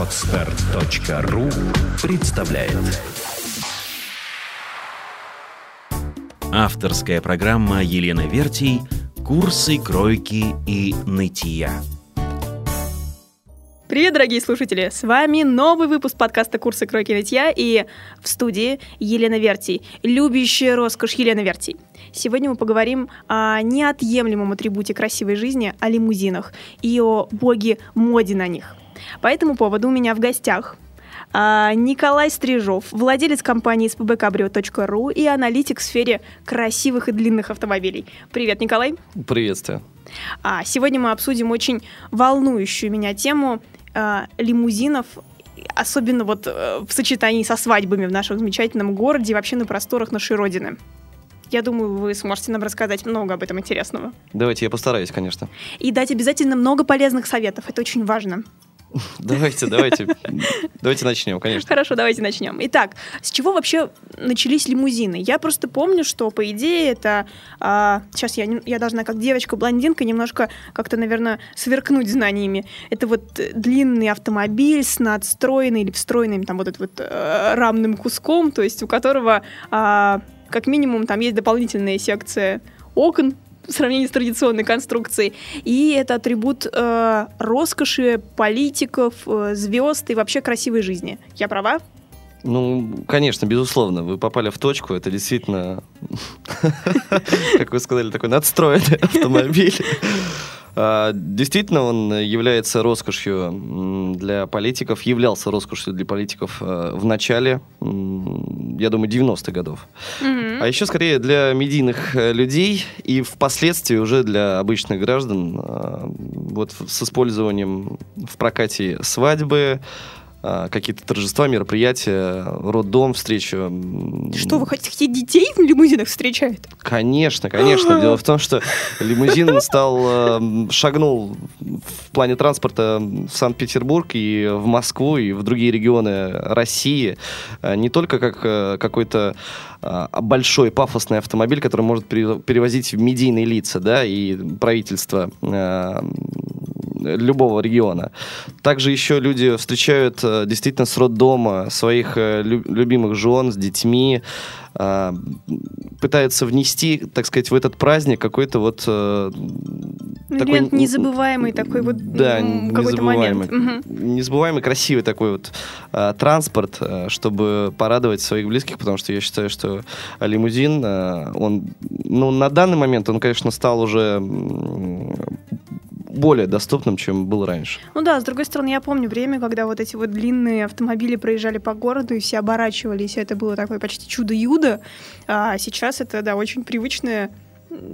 Отстар.ру представляет Авторская программа Елены Вертий «Курсы кройки и нытья». Привет, дорогие слушатели! С вами новый выпуск подкаста «Курсы кройки нытья» и в студии Елена Вертий, любящая роскошь Елена Вертий. Сегодня мы поговорим о неотъемлемом атрибуте красивой жизни, о лимузинах и о боге моде на них. По этому поводу у меня в гостях а, Николай Стрижов, владелец компании spbcabrio.ru и аналитик в сфере красивых и длинных автомобилей. Привет, Николай. Приветствую. А, сегодня мы обсудим очень волнующую меня тему э, лимузинов, особенно вот э, в сочетании со свадьбами в нашем замечательном городе и вообще на просторах нашей Родины. Я думаю, вы сможете нам рассказать много об этом интересного. Давайте, я постараюсь, конечно. И дать обязательно много полезных советов. Это очень важно. Давайте, давайте, давайте начнем, конечно. Хорошо, давайте начнем. Итак, с чего вообще начались лимузины? Я просто помню, что по идее это а, сейчас я я должна как девочка-блондинка немножко как-то, наверное, сверкнуть знаниями. Это вот длинный автомобиль с надстроенным или встроенным там вот этот вот э, рамным куском, то есть у которого а, как минимум там есть дополнительная секция окон в сравнении с традиционной конструкцией. И это атрибут э, роскоши политиков, э, звезд и вообще красивой жизни. Я права? Ну, конечно, безусловно, вы попали в точку. Это действительно, как вы сказали, такой надстроенный автомобиль. А, действительно, он является роскошью для политиков, являлся роскошью для политиков э, в начале, я думаю, 90-х годов. Mm-hmm. А еще скорее для медийных э, людей и впоследствии уже для обычных граждан э, вот с использованием в прокате свадьбы, а, какие-то торжества, мероприятия, роддом, встречу. Что, вы хотите, детей в лимузинах встречают? Конечно, конечно. Дело в том, что лимузин стал, шагнул в плане транспорта в Санкт-Петербург и в Москву, и в другие регионы России. А, не только как э, какой-то большой пафосный автомобиль, который может перевозить медийные лица, да, и правительство любого региона. Также еще люди встречают э, действительно с роддома своих э, любимых жен с детьми, э, пытаются внести, так сказать, в этот праздник какой-то вот такой незабываемый такой вот да, какой-то момент. Угу. Незабываемый, красивый такой вот транспорт, чтобы порадовать своих близких, потому что я считаю, что лимузин, он, ну, на данный момент он, конечно, стал уже более доступным, чем был раньше. Ну да, с другой стороны, я помню время, когда вот эти вот длинные автомобили проезжали по городу, и все оборачивались, и это было такое почти чудо-юдо. А сейчас это, да, очень привычное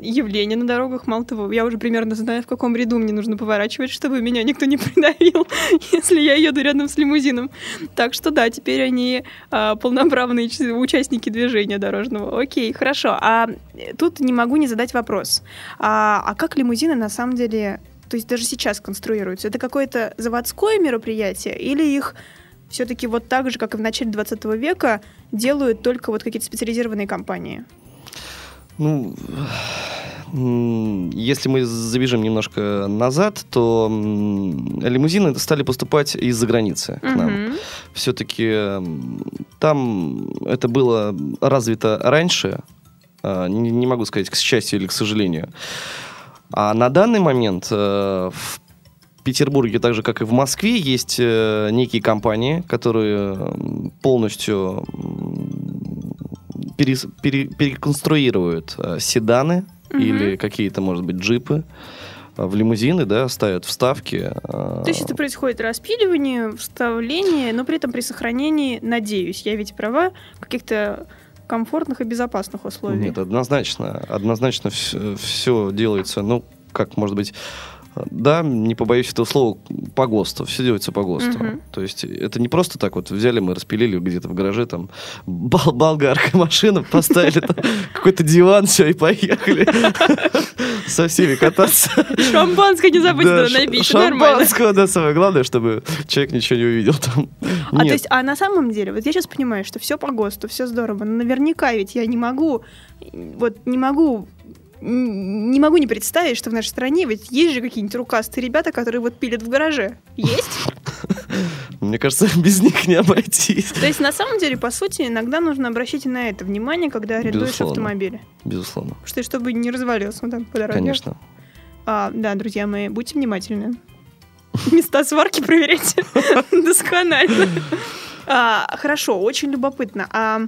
явление на дорогах. Мало того, я уже примерно знаю, в каком ряду мне нужно поворачивать, чтобы меня никто не придавил, если я еду рядом с лимузином. Так что да, теперь они а, полноправные участники движения дорожного. Окей, хорошо. А тут не могу не задать вопрос. А, а как лимузины на самом деле то есть даже сейчас конструируются, это какое-то заводское мероприятие или их все-таки вот так же, как и в начале 20 века, делают только вот какие-то специализированные компании? Ну, если мы забежим немножко назад, то лимузины стали поступать из-за границы к нам. Uh-huh. Все-таки там это было развито раньше, а, не могу сказать, к счастью или к сожалению. А на данный момент э, в Петербурге, так же как и в Москве, есть э, некие компании, которые полностью пере, пере, переконструируют э, седаны угу. или какие-то, может быть, джипы в лимузины, да, ставят вставки. То есть это происходит распиливание, вставление, но при этом при сохранении, надеюсь, я ведь права, каких-то комфортных и безопасных условий. Нет, однозначно. Однозначно все, все делается, ну, как, может быть, да, не побоюсь этого слова, по ГОСТу. Все делается по ГОСТу. Угу. То есть это не просто так вот взяли, мы распилили где-то в гараже, там, бол болгарка машина, поставили там какой-то диван, все, и поехали со всеми кататься. Шампанское не забыть да, напить, Шампанского, да, самое главное, чтобы человек ничего не увидел там. А то есть, а на самом деле, вот я сейчас понимаю, что все по ГОСТу, все здорово, но наверняка ведь я не могу, вот не могу не могу не представить, что в нашей стране ведь есть же какие-нибудь рукастые ребята, которые вот пилят в гараже. Есть? Мне кажется, без них не обойтись. То есть, на самом деле, по сути, иногда нужно обращать и на это внимание, когда арендуешь Безусловно. автомобиль. Безусловно. Что, чтобы не развалился он там по дороге. Конечно. А, да, друзья мои, будьте внимательны. Места сварки проверяйте досконально. А, хорошо, очень любопытно. А,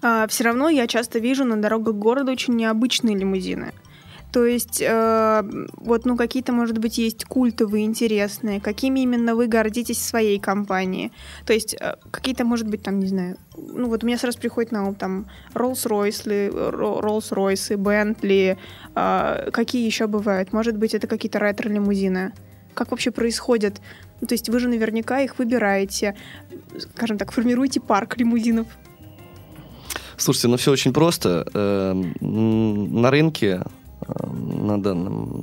все равно я часто вижу на дорогах города очень необычные лимузины. То есть, э, вот, ну, какие-то, может быть, есть культовые, интересные. Какими именно вы гордитесь в своей компании? То есть, э, какие-то, может быть, там, не знаю, ну, вот у меня сразу приходит на ум, там, Rolls-Royce, Rolls-Royce, Bentley, э, какие еще бывают? Может быть, это какие-то ретро-лимузины? Как вообще происходит? Ну, то есть, вы же наверняка их выбираете, скажем так, формируете парк лимузинов. Слушайте, ну все очень просто. Э, На рынке э, на данном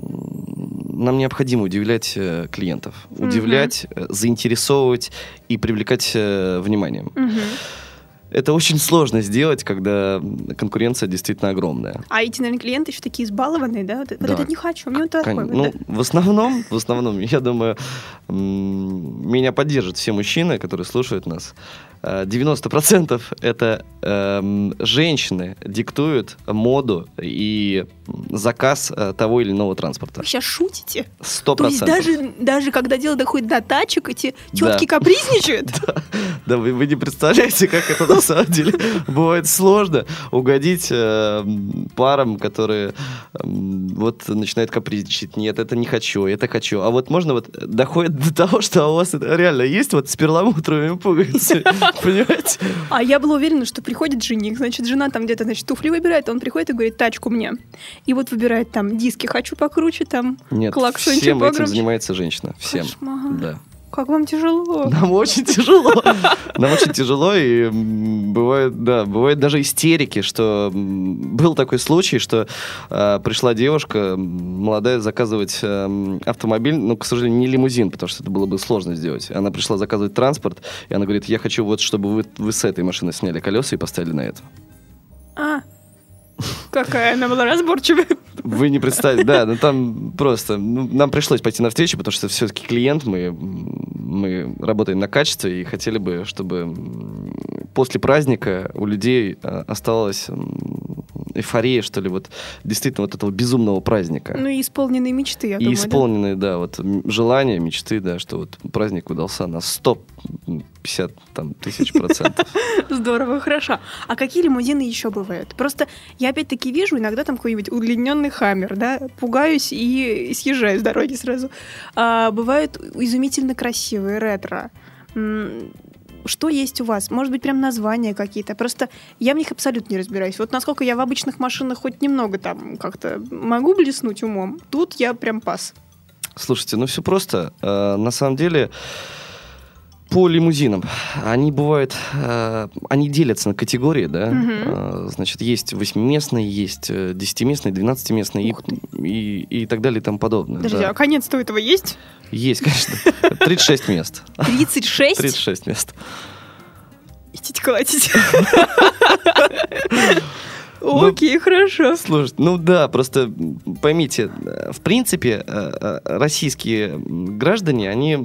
нам необходимо удивлять э, клиентов, Мгм. удивлять, э, заинтересовывать и привлекать э, вниманием. Мгм. Это очень сложно сделать, когда конкуренция действительно огромная. А эти, наверное, клиенты еще такие избалованные, да? Вот, вот Да. это не хочу, меня вот такой Кон- вот, ну, да? в основном, в основном, я думаю, меня поддержат все мужчины, которые слушают нас. Э, 90% это эм, женщины диктуют моду и заказ э, того или иного транспорта. Вы сейчас шутите? Сто То есть даже, даже когда дело доходит до тачек, эти тетки Да. капризничают? Да, вы, не представляете, как это на самом деле бывает сложно угодить э, парам, которые м, вот начинают капризничать. Нет, это не хочу, это хочу. А вот можно вот доходит до того, что у вас реально есть вот с перламутровыми пуговицами. Понимаете? А я была уверена, что приходит жених, значит, жена там где-то, значит, туфли выбирает, а он приходит и говорит, тачку мне. И вот выбирает там диски хочу покруче, там Нет, клаксончик всем этим занимается женщина. Всем. Кошмар. Да. Как вам тяжело. Нам очень тяжело. Нам очень тяжело, и бывает, да, бывает даже истерики, что был такой случай, что э, пришла девушка молодая заказывать э, автомобиль, ну, к сожалению, не лимузин, потому что это было бы сложно сделать. Она пришла заказывать транспорт, и она говорит, я хочу вот, чтобы вы, вы с этой машины сняли колеса и поставили на эту. А, какая она была разборчивая. Вы не представляете, да, ну там просто, ну, нам пришлось пойти на встречу, потому что все-таки клиент, мы, мы работаем на качестве и хотели бы, чтобы после праздника у людей э, осталась эйфория, что ли, вот действительно вот этого безумного праздника. Ну и исполненные мечты, я и думаю, да? исполненные, да, вот м, желания, мечты, да, что вот праздник удался на 150 там, тысяч процентов. Здорово, хорошо. А какие лимузины еще бывают? Просто я опять-таки вижу иногда там какой-нибудь удлиненный хаммер, да, пугаюсь и съезжаю с дороги сразу. А, бывают изумительно красивые ретро. Что есть у вас? Может быть, прям названия какие-то? Просто я в них абсолютно не разбираюсь. Вот насколько я в обычных машинах хоть немного там как-то могу блеснуть умом, тут я прям пас. Слушайте, ну все просто. Э, на самом деле, по лимузинам, они бывают, э, они делятся на категории, да. Мгм. Э, значит, есть восьмиместные, есть э, десятиместные, двенадцатиместные и, и, и так далее и тому подобное. Подожди, да. а конец-то у этого есть? Есть, конечно. 36 мест. 36? 36 мест. Идите колотите. Ну, Окей, хорошо. Слушайте, ну да, просто поймите, в принципе, э, э, российские граждане, они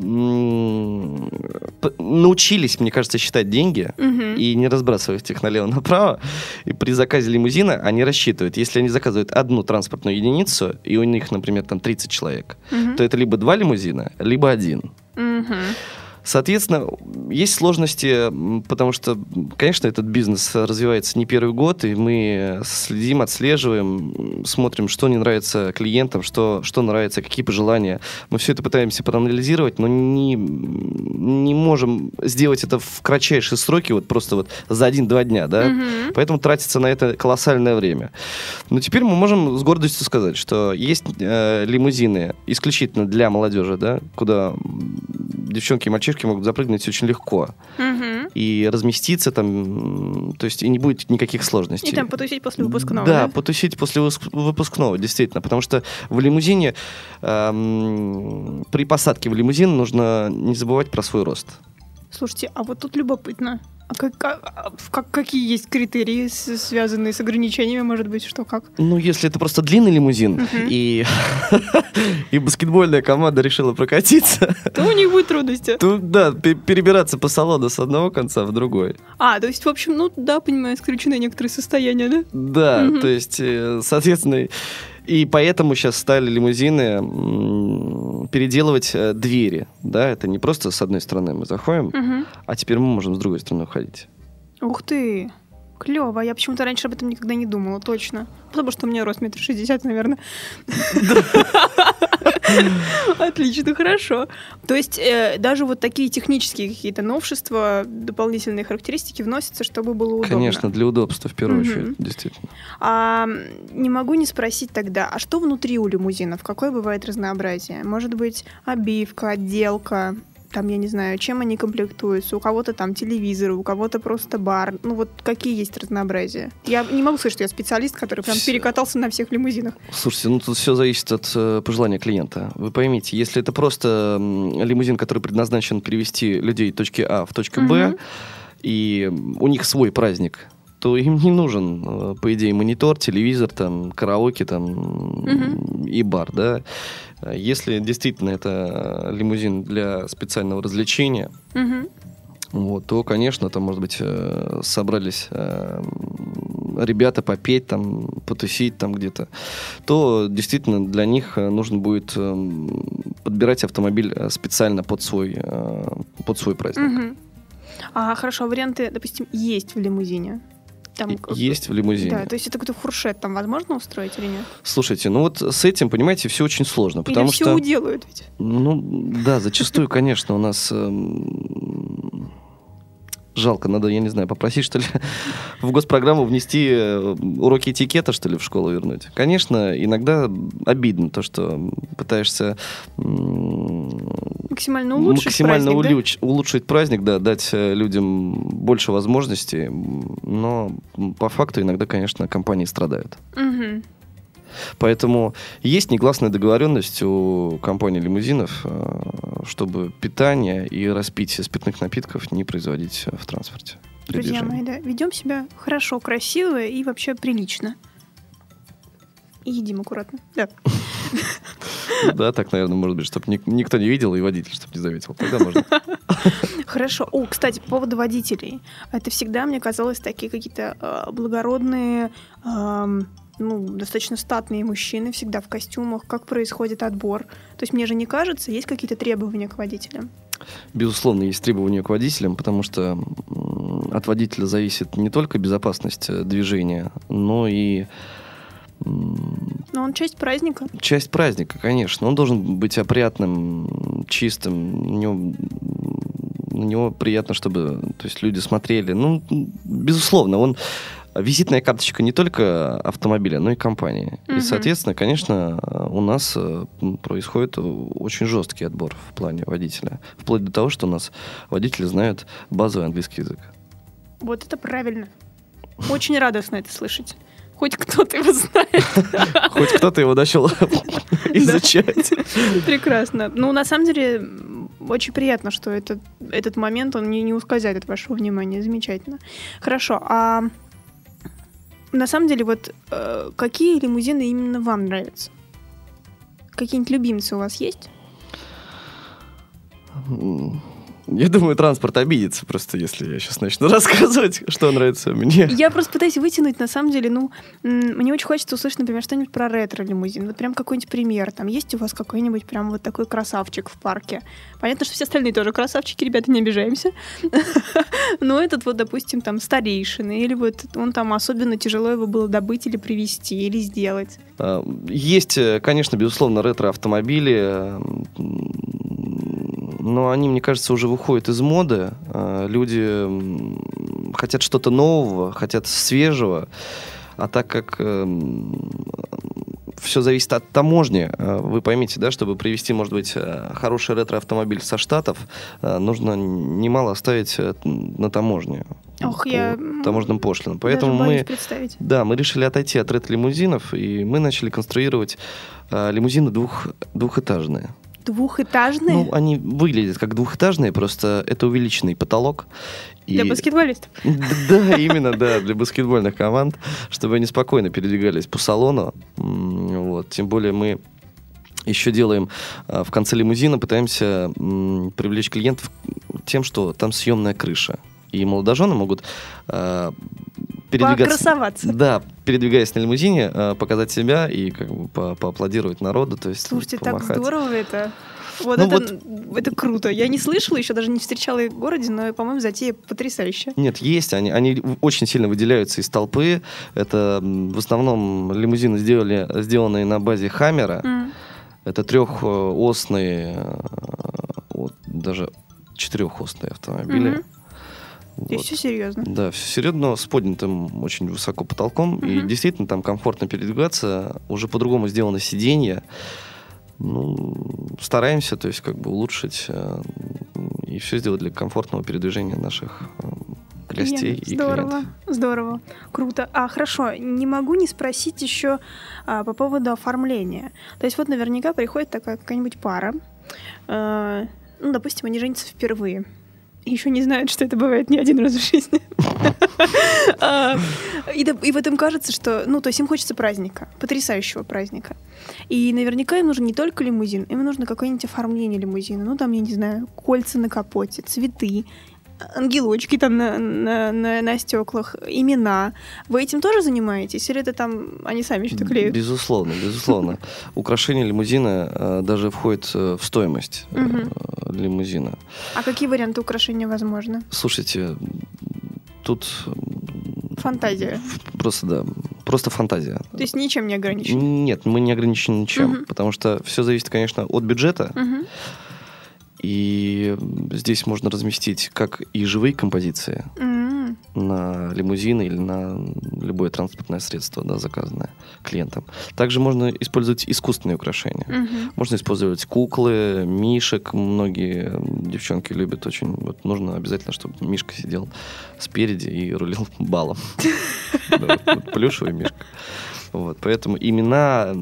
научились, мне кажется, считать деньги и не разбрасывать их налево-направо. И при заказе лимузина они рассчитывают, если они заказывают одну транспортную единицу, и у них, например, там 30 человек, то это либо два лимузина, либо один. Мгм. Соответственно, есть сложности, потому что, конечно, этот бизнес развивается не первый год, и мы следим, отслеживаем, смотрим, что не нравится клиентам, что, что нравится, какие пожелания. Мы все это пытаемся проанализировать, но не, не можем сделать это в кратчайшие сроки, вот просто вот за один-два дня, да? Мгм. Поэтому тратится на это колоссальное время. Но теперь мы можем с гордостью сказать, что есть э, лимузины исключительно для молодежи, да, куда девчонки и мальчишки могут запрыгнуть очень легко и разместиться там, то есть и не будет никаких сложностей. И там потусить после выпускного, Да, да? потусить после выпускного, действительно. Потому что в лимузине, эм, при посадке в лимузин нужно не забывать про свой рост. Слушайте, а вот тут любопытно. А как, а, как, какие есть критерии, связанные с ограничениями, может быть, что как? Ну, если это просто длинный лимузин, и, и баскетбольная команда решила прокатиться, То у них будут трудности. то, да, пе- перебираться по салону с одного конца в другой. А, то есть, в общем, ну да, понимаю, исключены некоторые состояния, да? Да, то есть, э, соответственно, и поэтому сейчас стали лимузины переделывать э, двери, да, это не просто с одной стороны мы заходим, Мгм. а теперь мы можем с другой стороны уходить. Ух ты! Клево, я почему-то раньше об этом никогда не думала, точно. Потому что у меня рост метр шестьдесят, наверное. Отлично, хорошо. То есть э, даже вот такие технические какие-то новшества, дополнительные характеристики вносятся, чтобы было удобно. Конечно, для удобства в первую очередь, действительно. А не могу не спросить тогда, а что внутри у лимузинов? Какое бывает разнообразие? Может быть, обивка, отделка, там, я не знаю, чем они комплектуются. У кого-то там телевизор, у кого-то просто бар. Ну вот какие есть разнообразия? Я не могу сказать, что я специалист, который прям перекатался на всех лимузинах. Слушайте, ну тут все зависит от э, пожелания клиента. Вы поймите, если это просто м, лимузин, который предназначен перевести людей точки А в точку Б, Мгм. и у них свой праздник, то им не нужен, э, по идее, монитор, телевизор, там, караоке там, Мгм. и бар, да. Если действительно это лимузин для специального развлечения, Мгм. вот, то, конечно, там, может быть, э, собрались э, ребята попеть, там, потусить там где-то, то действительно для них нужно будет подбирать автомобиль специально под свой, под свой праздник. Мгм. А хорошо, варианты, допустим, есть в лимузине? Там, Есть в лимузине. Да, то есть это какой-то фуршет там возможно устроить или нет? Слушайте, ну вот с этим, понимаете, все очень сложно, потому или все что... уделают ведь? Ну, да, зачастую, конечно, у нас... эм, Жалко, надо, я не знаю, попросить, что ли, в госпрограмму внести э, уроки этикета, что ли, в школу вернуть. Конечно, иногда обидно то, что пытаешься Максимально улучшить максимально праздник, да? улюч- улучшить праздник, да, дать э, людям больше возможностей, но по факту иногда, конечно, компании страдают. Мгм. Поэтому есть негласная договоренность у компании лимузинов, э, чтобы питание и распитие спиртных напитков не производить в транспорте. Друзья мои, да, ведем себя хорошо, красиво и вообще прилично. И едим аккуратно. Да. Да, так, наверное, может быть, чтобы никто не видел и водитель, чтобы не заметил. Тогда можно. Хорошо. О, кстати, по поводу водителей. Это всегда, мне казалось, такие какие-то э, благородные, ам, ну, достаточно статные мужчины, всегда в костюмах. Как происходит отбор? То есть мне же не кажется, есть какие-то требования к водителям? Безусловно, есть требования к водителям, потому что от водителя зависит не только безопасность э, движения, но и Но он часть праздника. часть праздника, конечно. Он должен быть опрятным, чистым. На него, на него приятно, чтобы то есть, люди смотрели. Ну, безусловно, он визитная карточка не только автомобиля, но и компании. И, Мгм. соответственно, конечно, у нас э, происходит очень жесткий отбор в плане водителя. Вплоть до того, что у нас водители знают базовый английский язык. Вот это правильно. Очень радостно это слышать. Хоть кто-то его знает. Хоть кто-то его начал изучать. Прекрасно. Ну, на самом деле, очень приятно, что этот, этот момент, он не, не ускользает от вашего внимания. Замечательно. Хорошо. А на самом деле, вот э, какие лимузины именно вам нравятся? Какие-нибудь любимцы у вас есть? Я думаю, транспорт обидится просто, если я сейчас начну рассказывать, что нравится мне. Я просто пытаюсь вытянуть, на самом деле, ну, мне очень хочется услышать, например, что-нибудь про ретро-лимузин. Вот прям какой-нибудь пример. Там есть у вас какой-нибудь прям вот такой красавчик в парке? Понятно, что все остальные тоже красавчики, ребята, не обижаемся. Но этот вот, допустим, там старейшины, или вот он там особенно тяжело его было добыть или привезти, или сделать. А, Есть, э, конечно, безусловно, ретро-автомобили, э, но они, мне кажется, уже выходят из моды. А, Люди хотят что-то нового, хотят свежего. А так как все зависит от таможни, э, вы поймите, да, чтобы привезти, может быть, э, хороший ретро-автомобиль со Штатов, э, нужно немало оставить э, на таможне. Ох, по я, таможенным пошлинам. Поэтому мы представить. да, мы решили отойти от ретро-лимузинов, и мы начали конструировать э, лимузины двух, двухэтажные. Двухэтажные? Ну, они выглядят как двухэтажные, просто это увеличенный потолок. Для И- баскетболистов. Да, именно, да, для баскетбольных команд, чтобы они спокойно передвигались по салону. Вот. Тем более мы еще делаем а, в конце лимузина, пытаемся привлечь клиентов тем, что там съемная крыша. И молодожены могут а, передвигаться. Покрасоваться. Да, передвигаясь на лимузине, а, показать себя и как бы по- поаплодировать народу. То есть Слушайте, так помахать. здорово это. Вот Ну это, это круто. Я не слышала, еще даже не встречала их в городе, но, по-моему, затея потрясающая. Нет, есть. Они, они очень сильно выделяются из толпы. Это в основном лимузины сделали, сделанные на базе Хаммера. М. Это трехосные, э, вот, даже четырехосные автомобили. Мгм. Вот. И все серьезно. Да, все серьезно, но с поднятым очень высоко потолком. И Мгм. действительно там комфортно передвигаться. Уже по-другому сделано сиденье. Ну, стараемся, то есть, как бы улучшить э, и все сделать для комфортного передвижения наших э, гостей и Здорово, клиентов. здорово, круто. А хорошо, не могу не спросить еще а, по поводу оформления. То есть вот наверняка приходит такая какая-нибудь пара, а, ну, допустим, они женятся впервые. Еще не знают, что это бывает не один раз в жизни. А, И вот им кажется, что, ну, то есть им хочется праздника, потрясающего праздника. И наверняка им нужен не только лимузин, им нужно какое-нибудь оформление лимузина. Ну, там, я не знаю, кольца на капоте, цветы, ангелочки там на, на, на, на стеклах, имена. Вы этим тоже занимаетесь? Или это там они сами что-то клеют? Безусловно, безусловно. Украшение лимузина э, даже входит э, в стоимость э, лимузина. А какие варианты украшения возможны? Слушайте, тут Фантазия. просто да, просто фантазия. То есть ничем не ограничен. Нет, мы не ограничены ничем, потому что все зависит, конечно, от бюджета. Мгм. И здесь можно разместить как и живые композиции М. на лимузин или на любое транспортное средство, да, заказанное клиентом. Также можно использовать искусственные украшения. Мгм. Можно использовать куклы, мишек. Многие девчонки любят очень. Вот нужно обязательно, чтобы мишка сидел спереди и рулил балом. Плюшевый мишка. Вот, поэтому имена,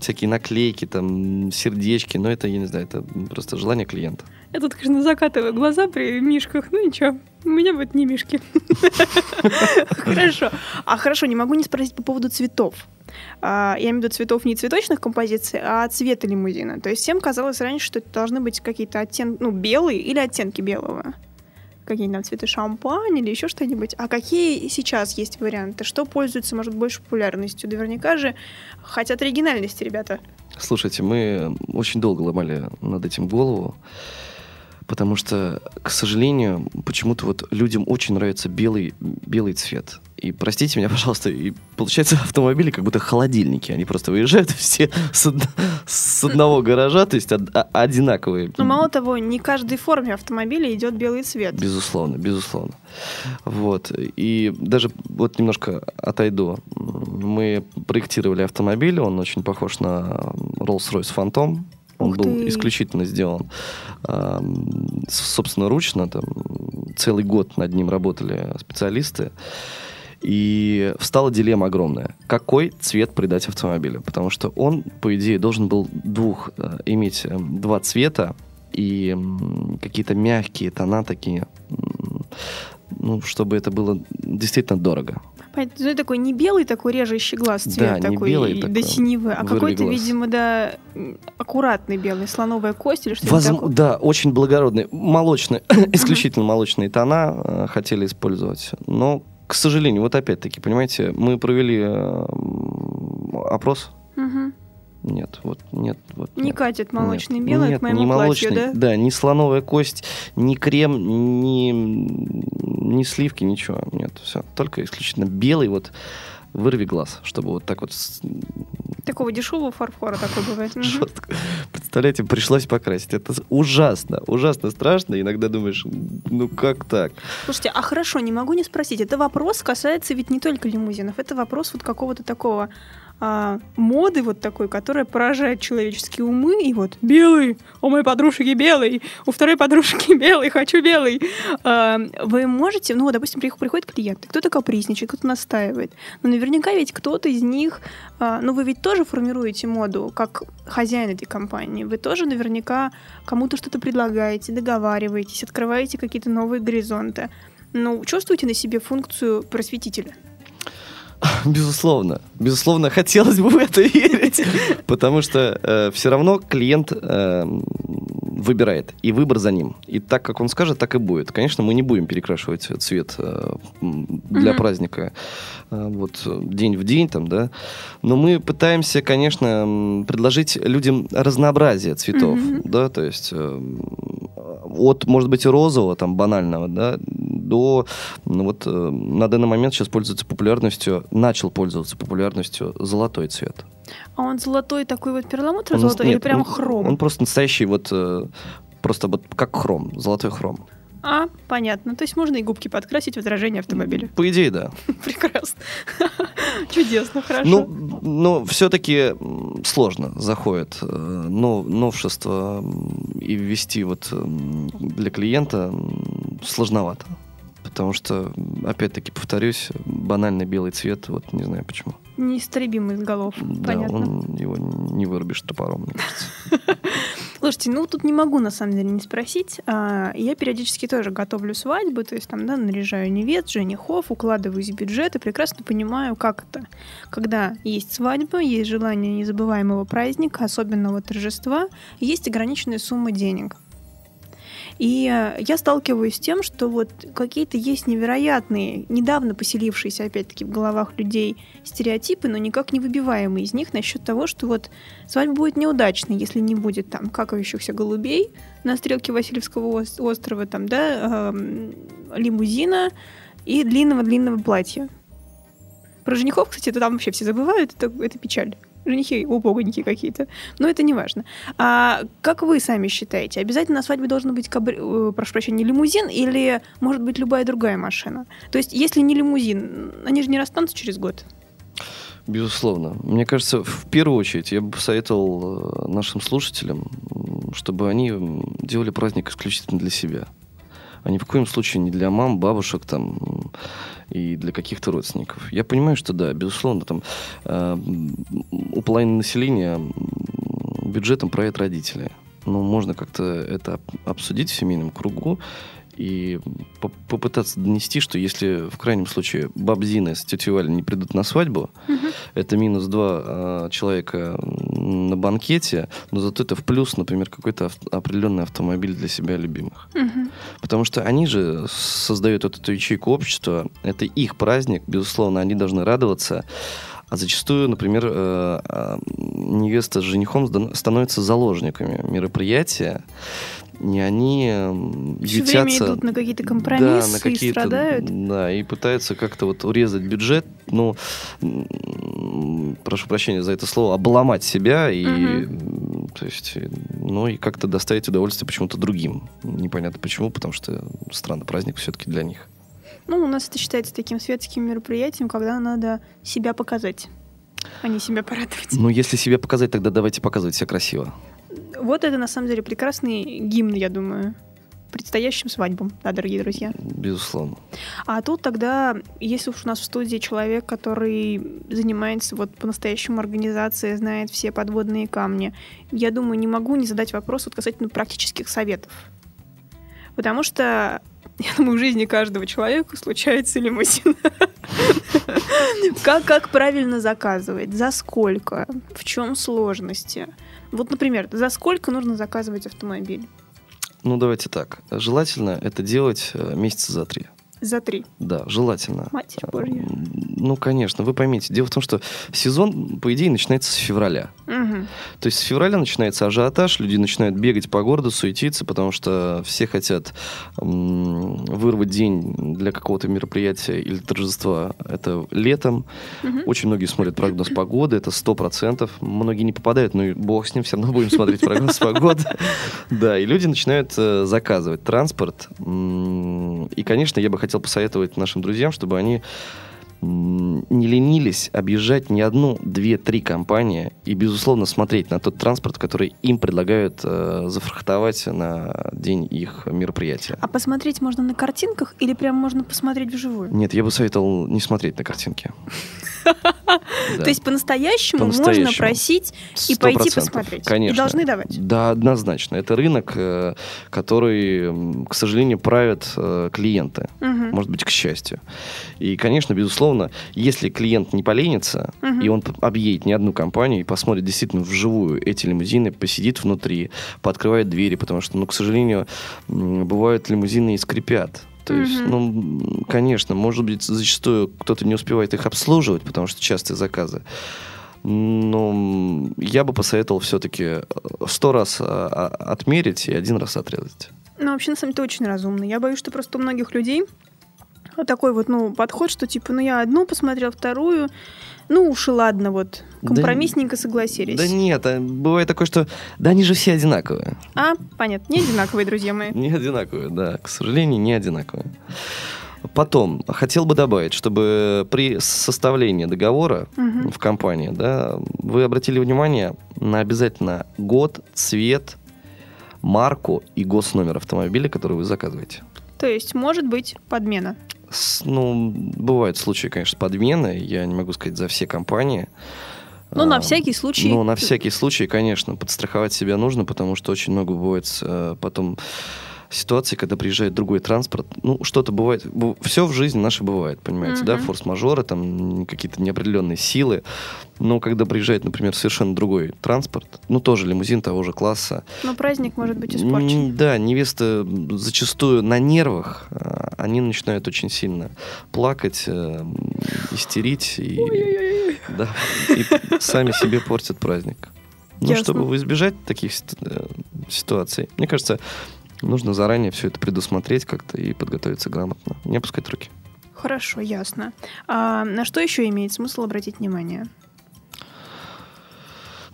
всякие наклейки, там, сердечки, но это, я не знаю, это просто желание клиента. Я тут, конечно, закатываю глаза при мишках. Ну ничего, у меня вот не мишки. Хорошо. А хорошо, не могу не спросить по поводу цветов. А, Я имею в виду цветов не цветочных композиций, а цвета лимузина. То есть всем казалось раньше, что это должны быть какие-то оттенки, ну, белые или оттенки белого. Какие-нибудь там цветы шампань или еще что-нибудь. А какие сейчас есть варианты? Что пользуется, может, больше популярностью? Наверняка же хотят оригинальности, ребята. Слушайте, мы очень долго ломали над этим голову, потому что, к сожалению, почему-то вот людям очень нравится белый, белый цвет. И простите меня, пожалуйста, и получается автомобили как будто холодильники. Они просто выезжают все с, од- с одного гаража, то есть од- а- одинаковые. Но мало того, не каждой форме автомобиля идет белый цвет. Безусловно, безусловно. Вот. И даже вот немножко отойду. Мы проектировали автомобиль, он очень похож на Rolls-Royce Phantom. Он Ух был ты. исключительно сделан, с- собственно, ручно. Там, целый год над ним работали специалисты. И встала дилемма огромная. Какой цвет придать автомобилю? Потому что он, по идее, должен был двух э, иметь э, два цвета и м, какие-то мягкие тона такие, ну, чтобы это было действительно дорого. Ну, такой не белый, такой режущий глаз цвет Да, не такой, белый и такой, до синевы, а какой-то, глаз. видимо, да, аккуратный белый, слоновая кость или что-то Возм- такое. Да, очень благородный. Молочный, исключительно молочные тона э, хотели использовать. Но, к сожалению, вот опять-таки, понимаете, мы провели э, опрос. Нет, вот нет. Вот, Не нет. катит молочный Нет, белый нет, к моему не платью, молочный, да? ни слоновая кость, ни крем, ни, ни сливки, ничего. Нет, все. Только исключительно белый, вот вырви глаз, чтобы вот так вот Такого дешевого фарфора такой бывает. Жестко. Представляете, пришлось покрасить. Это ужасно, ужасно страшно. Иногда думаешь, ну как так? Слушайте, а хорошо, не могу не спросить. Это вопрос касается ведь не только лимузинов. Это вопрос вот какого-то такого а, моды вот такой, которая поражает человеческие умы. И вот белый, у моей подружки белый, у второй подружки белый, хочу белый. А, вы можете, ну, допустим, приходит клиент, кто-то капризничает, кто-то настаивает. Но наверняка ведь кто-то из них, а, ну, вы ведь тоже формируете моду, как хозяин этой компании. Вы тоже наверняка кому-то что-то предлагаете, договариваетесь, открываете какие-то новые горизонты. Ну, чувствуете на себе функцию просветителя? Безусловно. Безусловно, хотелось бы в это верить. Потому что э, все равно клиент э, выбирает, и выбор за ним. И так, как он скажет, так и будет. Конечно, мы не будем перекрашивать цвет э, для mm-hmm. праздника э, вот день в день, там, да. Но мы пытаемся, конечно, предложить людям разнообразие цветов, mm-hmm. да, то есть э, от, может быть, розового, там, банального, да, до, ну, вот, э, на данный момент сейчас пользуется популярностью, начал пользоваться популярностью золотой цвет. А он золотой такой вот перламутр золотой нет, или прям он, хром? Он просто настоящий вот, э, просто вот как хром, золотой хром. А, понятно. То есть можно и губки подкрасить в отражение автомобиля. По идее, да. Прекрасно. Чудесно, хорошо. Ну, но все-таки сложно заходит э, но, новшество и ввести вот для клиента сложновато. Потому что, опять-таки, повторюсь, банальный белый цвет, вот не знаю почему. Неистребимый из голов. Да, Понятно. он его не вырубишь топором, мне кажется. Слушайте, ну тут не могу на самом деле не спросить. А, я периодически тоже готовлю свадьбы, то есть там, да, наряжаю невест, женихов, укладываюсь в бюджет и прекрасно понимаю, как это. Когда есть свадьба, есть желание незабываемого праздника, особенного торжества, есть ограниченная сумма денег. И э, я сталкиваюсь с тем, что вот какие-то есть невероятные, недавно поселившиеся, опять-таки, в головах людей стереотипы, но никак не выбиваемые из них насчет того, что вот свадьба будет неудачной, если не будет там какающихся голубей на стрелке Васильевского острова, там, да, э, лимузина и длинного-длинного платья. Про женихов, кстати, это там вообще все забывают, это, это печаль женихи убогоньки какие-то. Но это не важно. А как вы сами считаете, обязательно на свадьбе должен быть, кабри... Э, прошу прощения, лимузин или, может быть, любая другая машина? То есть, если не лимузин, они же не расстанутся через год? Безусловно. Мне кажется, в первую очередь я бы посоветовал э, нашим слушателям, чтобы они делали праздник исключительно для себя а ни в коем случае не для мам, бабушек там и для каких-то родственников. Я понимаю, что да, безусловно, там э, у половины населения бюджетом правят родители. Но можно как-то это обсудить в семейном кругу и попытаться донести, что если в крайнем случае бабзины с тетей Валей не придут на свадьбу, угу. это минус два э, человека на банкете, но зато это в плюс, например, какой-то ав- определенный автомобиль для себя любимых. Угу. Потому что они же создают вот эту ячейку общества, это их праздник, безусловно, они должны радоваться. А зачастую, например, э, а, невеста с женихом становятся заложниками мероприятия, не они Все ютятся... время идут на какие-то компромиссы да, на какие и страдают. Да, и пытаются как-то вот урезать бюджет, ну, прошу прощения за это слово, обломать себя и, угу. то есть, ну, и как-то доставить удовольствие почему-то другим. Непонятно почему, потому что странный праздник все-таки для них. Ну, у нас это считается таким светским мероприятием, когда надо себя показать, а не себя порадовать. Ну, если себя показать, тогда давайте показывать себя красиво. Вот это на самом деле прекрасный гимн, я думаю, предстоящим свадьбам, да, дорогие друзья. Безусловно. А тут тогда, если уж у нас в студии человек, который занимается вот по-настоящему организацией, знает все подводные камни, я думаю, не могу не задать вопрос вот касательно практических советов. Потому что я думаю, в жизни каждого человека случается лимузин. Как, как правильно заказывать? За сколько? В чем сложности? Вот, например, за сколько нужно заказывать автомобиль? Ну, давайте так. Желательно это делать э, месяца за три. За три. Да, желательно. Матерь Божья. Ну, конечно, вы поймите. Дело в том, что сезон, по идее, начинается с февраля. Угу. То есть с февраля начинается ажиотаж, люди начинают бегать по городу, суетиться, потому что все хотят м- вырвать день для какого-то мероприятия или торжества. Это летом. Угу. Очень многие смотрят прогноз погоды, это сто процентов. Многие не попадают, но и бог с ним, все равно будем смотреть прогноз погоды. Да, и люди начинают э, заказывать транспорт. И, конечно, я бы хотел посоветовать нашим друзьям, чтобы они не ленились объезжать не одну, две, три компании и, безусловно, смотреть на тот транспорт, который им предлагают э, зафрахтовать на день их мероприятия. А посмотреть можно на картинках или прям можно посмотреть вживую? Нет, я бы советовал не смотреть на картинки. То есть по-настоящему можно просить и пойти посмотреть? Конечно. И должны давать? Да, однозначно. Это рынок, э, который, к сожалению, правят э, клиенты. Может быть, к счастью. И, конечно, безусловно, если клиент не поленится, и он объедет не одну компанию и посмотрит действительно вживую эти лимузины, посидит внутри, пооткрывает двери, потому что, ну, к сожалению, бывают лимузины и скрипят. То mm-hmm. есть, ну, конечно, может быть, зачастую кто-то не успевает их обслуживать, потому что частые заказы. Но я бы посоветовал все-таки э, сто раз а, а, отмерить и один раз отрезать. Ну, вообще, на самом деле, очень разумно. Я боюсь, что просто у многих людей такой вот, ну, подход, что типа, ну, я одну посмотрел, вторую, ну уж и ладно, вот, компромиссненько да, согласились. Да нет, а бывает такое, что, да они же все одинаковые. А, понятно, не одинаковые, друзья мои. Не одинаковые, да, к сожалению, не одинаковые. Потом, хотел бы добавить, чтобы при составлении договора угу. в компании, да, вы обратили внимание на обязательно год, цвет, марку и госномер автомобиля, который вы заказываете. То есть может быть подмена? Ну, бывают случаи, конечно, подмены. Я не могу сказать за все компании. Ну, на всякий случай. Ну, на всякий случай, конечно, подстраховать себя нужно, потому что очень много бывает э, потом ситуации, когда приезжает другой транспорт. Ну, что-то бывает. Все в жизни нашей бывает, понимаете, uh-huh. да? Форс-мажоры, там какие-то неопределенные силы. Но когда приезжает, например, совершенно другой транспорт, ну, тоже лимузин того же класса. Но праздник может быть испорчен. Да, невеста зачастую на нервах, а, они начинают очень сильно плакать, э, истерить. И, да, и сами себе портят праздник. Ну, Ясно. чтобы избежать таких э, ситуаций, мне кажется, Нужно заранее все это предусмотреть как-то и подготовиться грамотно. Не опускать руки. Хорошо, ясно. А на что еще имеет смысл обратить внимание?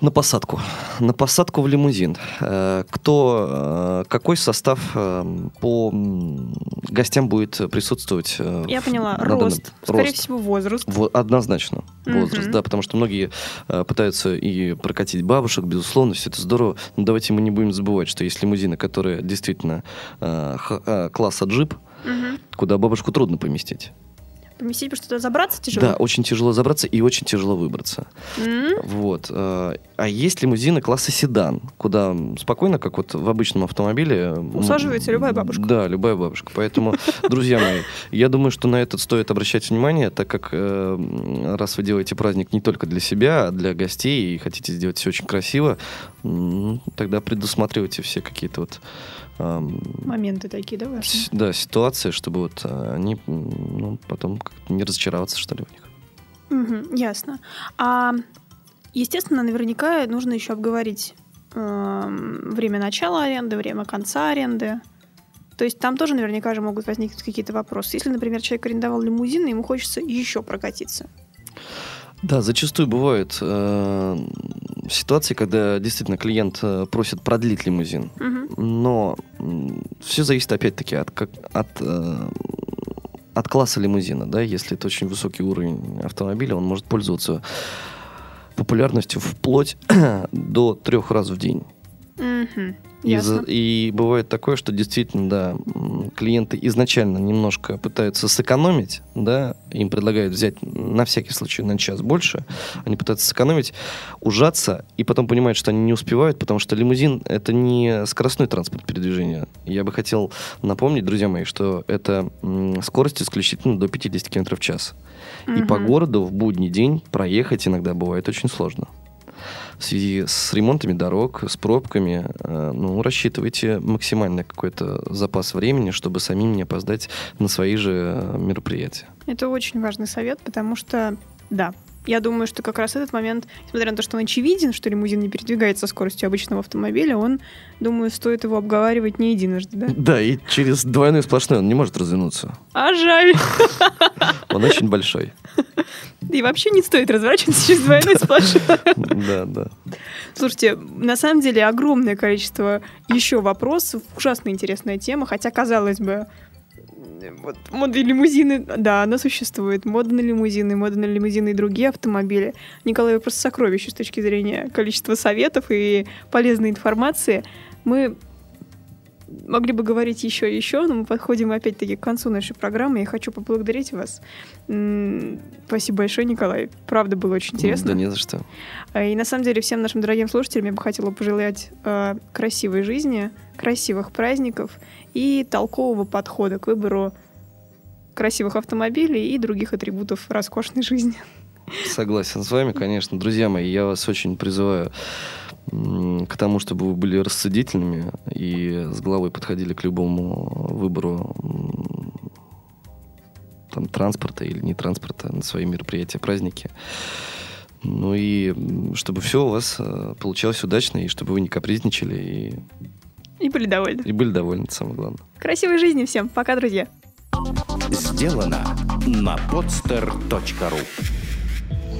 На посадку. На посадку в лимузин. Э, кто, э, какой состав э, по гостям будет присутствовать? Я поняла. Рост. Скорее рост. всего, возраст. Во, однозначно. Возраст, угу. да, потому что многие пытаются и прокатить бабушек, безусловно, все это здорово. Но давайте мы не будем забывать, что есть лимузины, которые действительно класса джип, угу. куда бабушку трудно поместить поместить, потому что туда забраться тяжело? Да, очень тяжело забраться и очень тяжело выбраться. Mm-hmm. Вот. Э, а есть лимузины класса седан, куда спокойно, как вот в обычном автомобиле... Усаживается любая бабушка. Да, любая бабушка. Поэтому, друзья мои, я думаю, что на этот стоит обращать внимание, так как э, раз вы делаете праздник не только для себя, а для гостей и хотите сделать все очень красиво, тогда предусматривайте все какие-то вот Моменты такие, да, важные? Да, ситуации, чтобы вот а, они ну, потом как-то не разочароваться, что ли, в них. Угу, ясно. А, естественно, наверняка нужно еще обговорить э, время начала аренды, время конца аренды. То есть там тоже наверняка же могут возникнуть какие-то вопросы. Если, например, человек арендовал лимузин, и ему хочется еще прокатиться. Да, зачастую бывают э, ситуации, когда действительно клиент э, просит продлить лимузин, угу. но э, все зависит опять-таки от, как, от, э, от класса лимузина, да, если это очень высокий уровень автомобиля, он может пользоваться популярностью вплоть до трех раз в день. Угу. И, за, и бывает такое, что действительно, да, клиенты изначально немножко пытаются сэкономить, да, им предлагают взять на всякий случай на час больше, они пытаются сэкономить, ужаться, и потом понимают, что они не успевают, потому что лимузин — это не скоростной транспорт передвижения. Я бы хотел напомнить, друзья мои, что это скорость исключительно до 50 км в час. Угу. И по городу в будний день проехать иногда бывает очень сложно в связи с ремонтами дорог, с пробками, э, ну, рассчитывайте максимальный какой-то запас времени, чтобы самим не опоздать на свои же э, мероприятия. Это очень важный совет, потому что, да, я думаю, что как раз этот момент, несмотря на то, что он очевиден, что лимузин не передвигается со скоростью обычного автомобиля, он, думаю, стоит его обговаривать не единожды, да? Да, и через двойной сплошной он не может развернуться. А жаль. Он очень большой. И вообще не стоит разворачиваться через двойной сплошной. Да, да. Слушайте, на самом деле огромное количество еще вопросов. Ужасно интересная тема, хотя, казалось бы, вот моды лимузины, да, она существует. Мода на лимузины, мода на лимузины и другие автомобили. Николай, просто сокровище с точки зрения количества советов и полезной информации. Мы могли бы говорить еще и еще, но мы подходим опять-таки к концу нашей программы. Я хочу поблагодарить вас. Спасибо большое, Николай. Правда, было очень интересно. Да не за что. А, и на самом деле всем нашим дорогим слушателям я бы хотела пожелать э, красивой жизни, красивых праздников и толкового подхода к выбору красивых автомобилей и других атрибутов роскошной жизни. Согласен с вами, конечно. Друзья мои, я вас очень призываю к тому, чтобы вы были рассудительными и с головой подходили к любому выбору там, транспорта или не транспорта на свои мероприятия, праздники. Ну и чтобы все у вас э, получалось удачно, и чтобы вы не капризничали, и... И были довольны. И были довольны, это самое главное. Красивой жизни всем. Пока, друзья. Сделано на podster.ru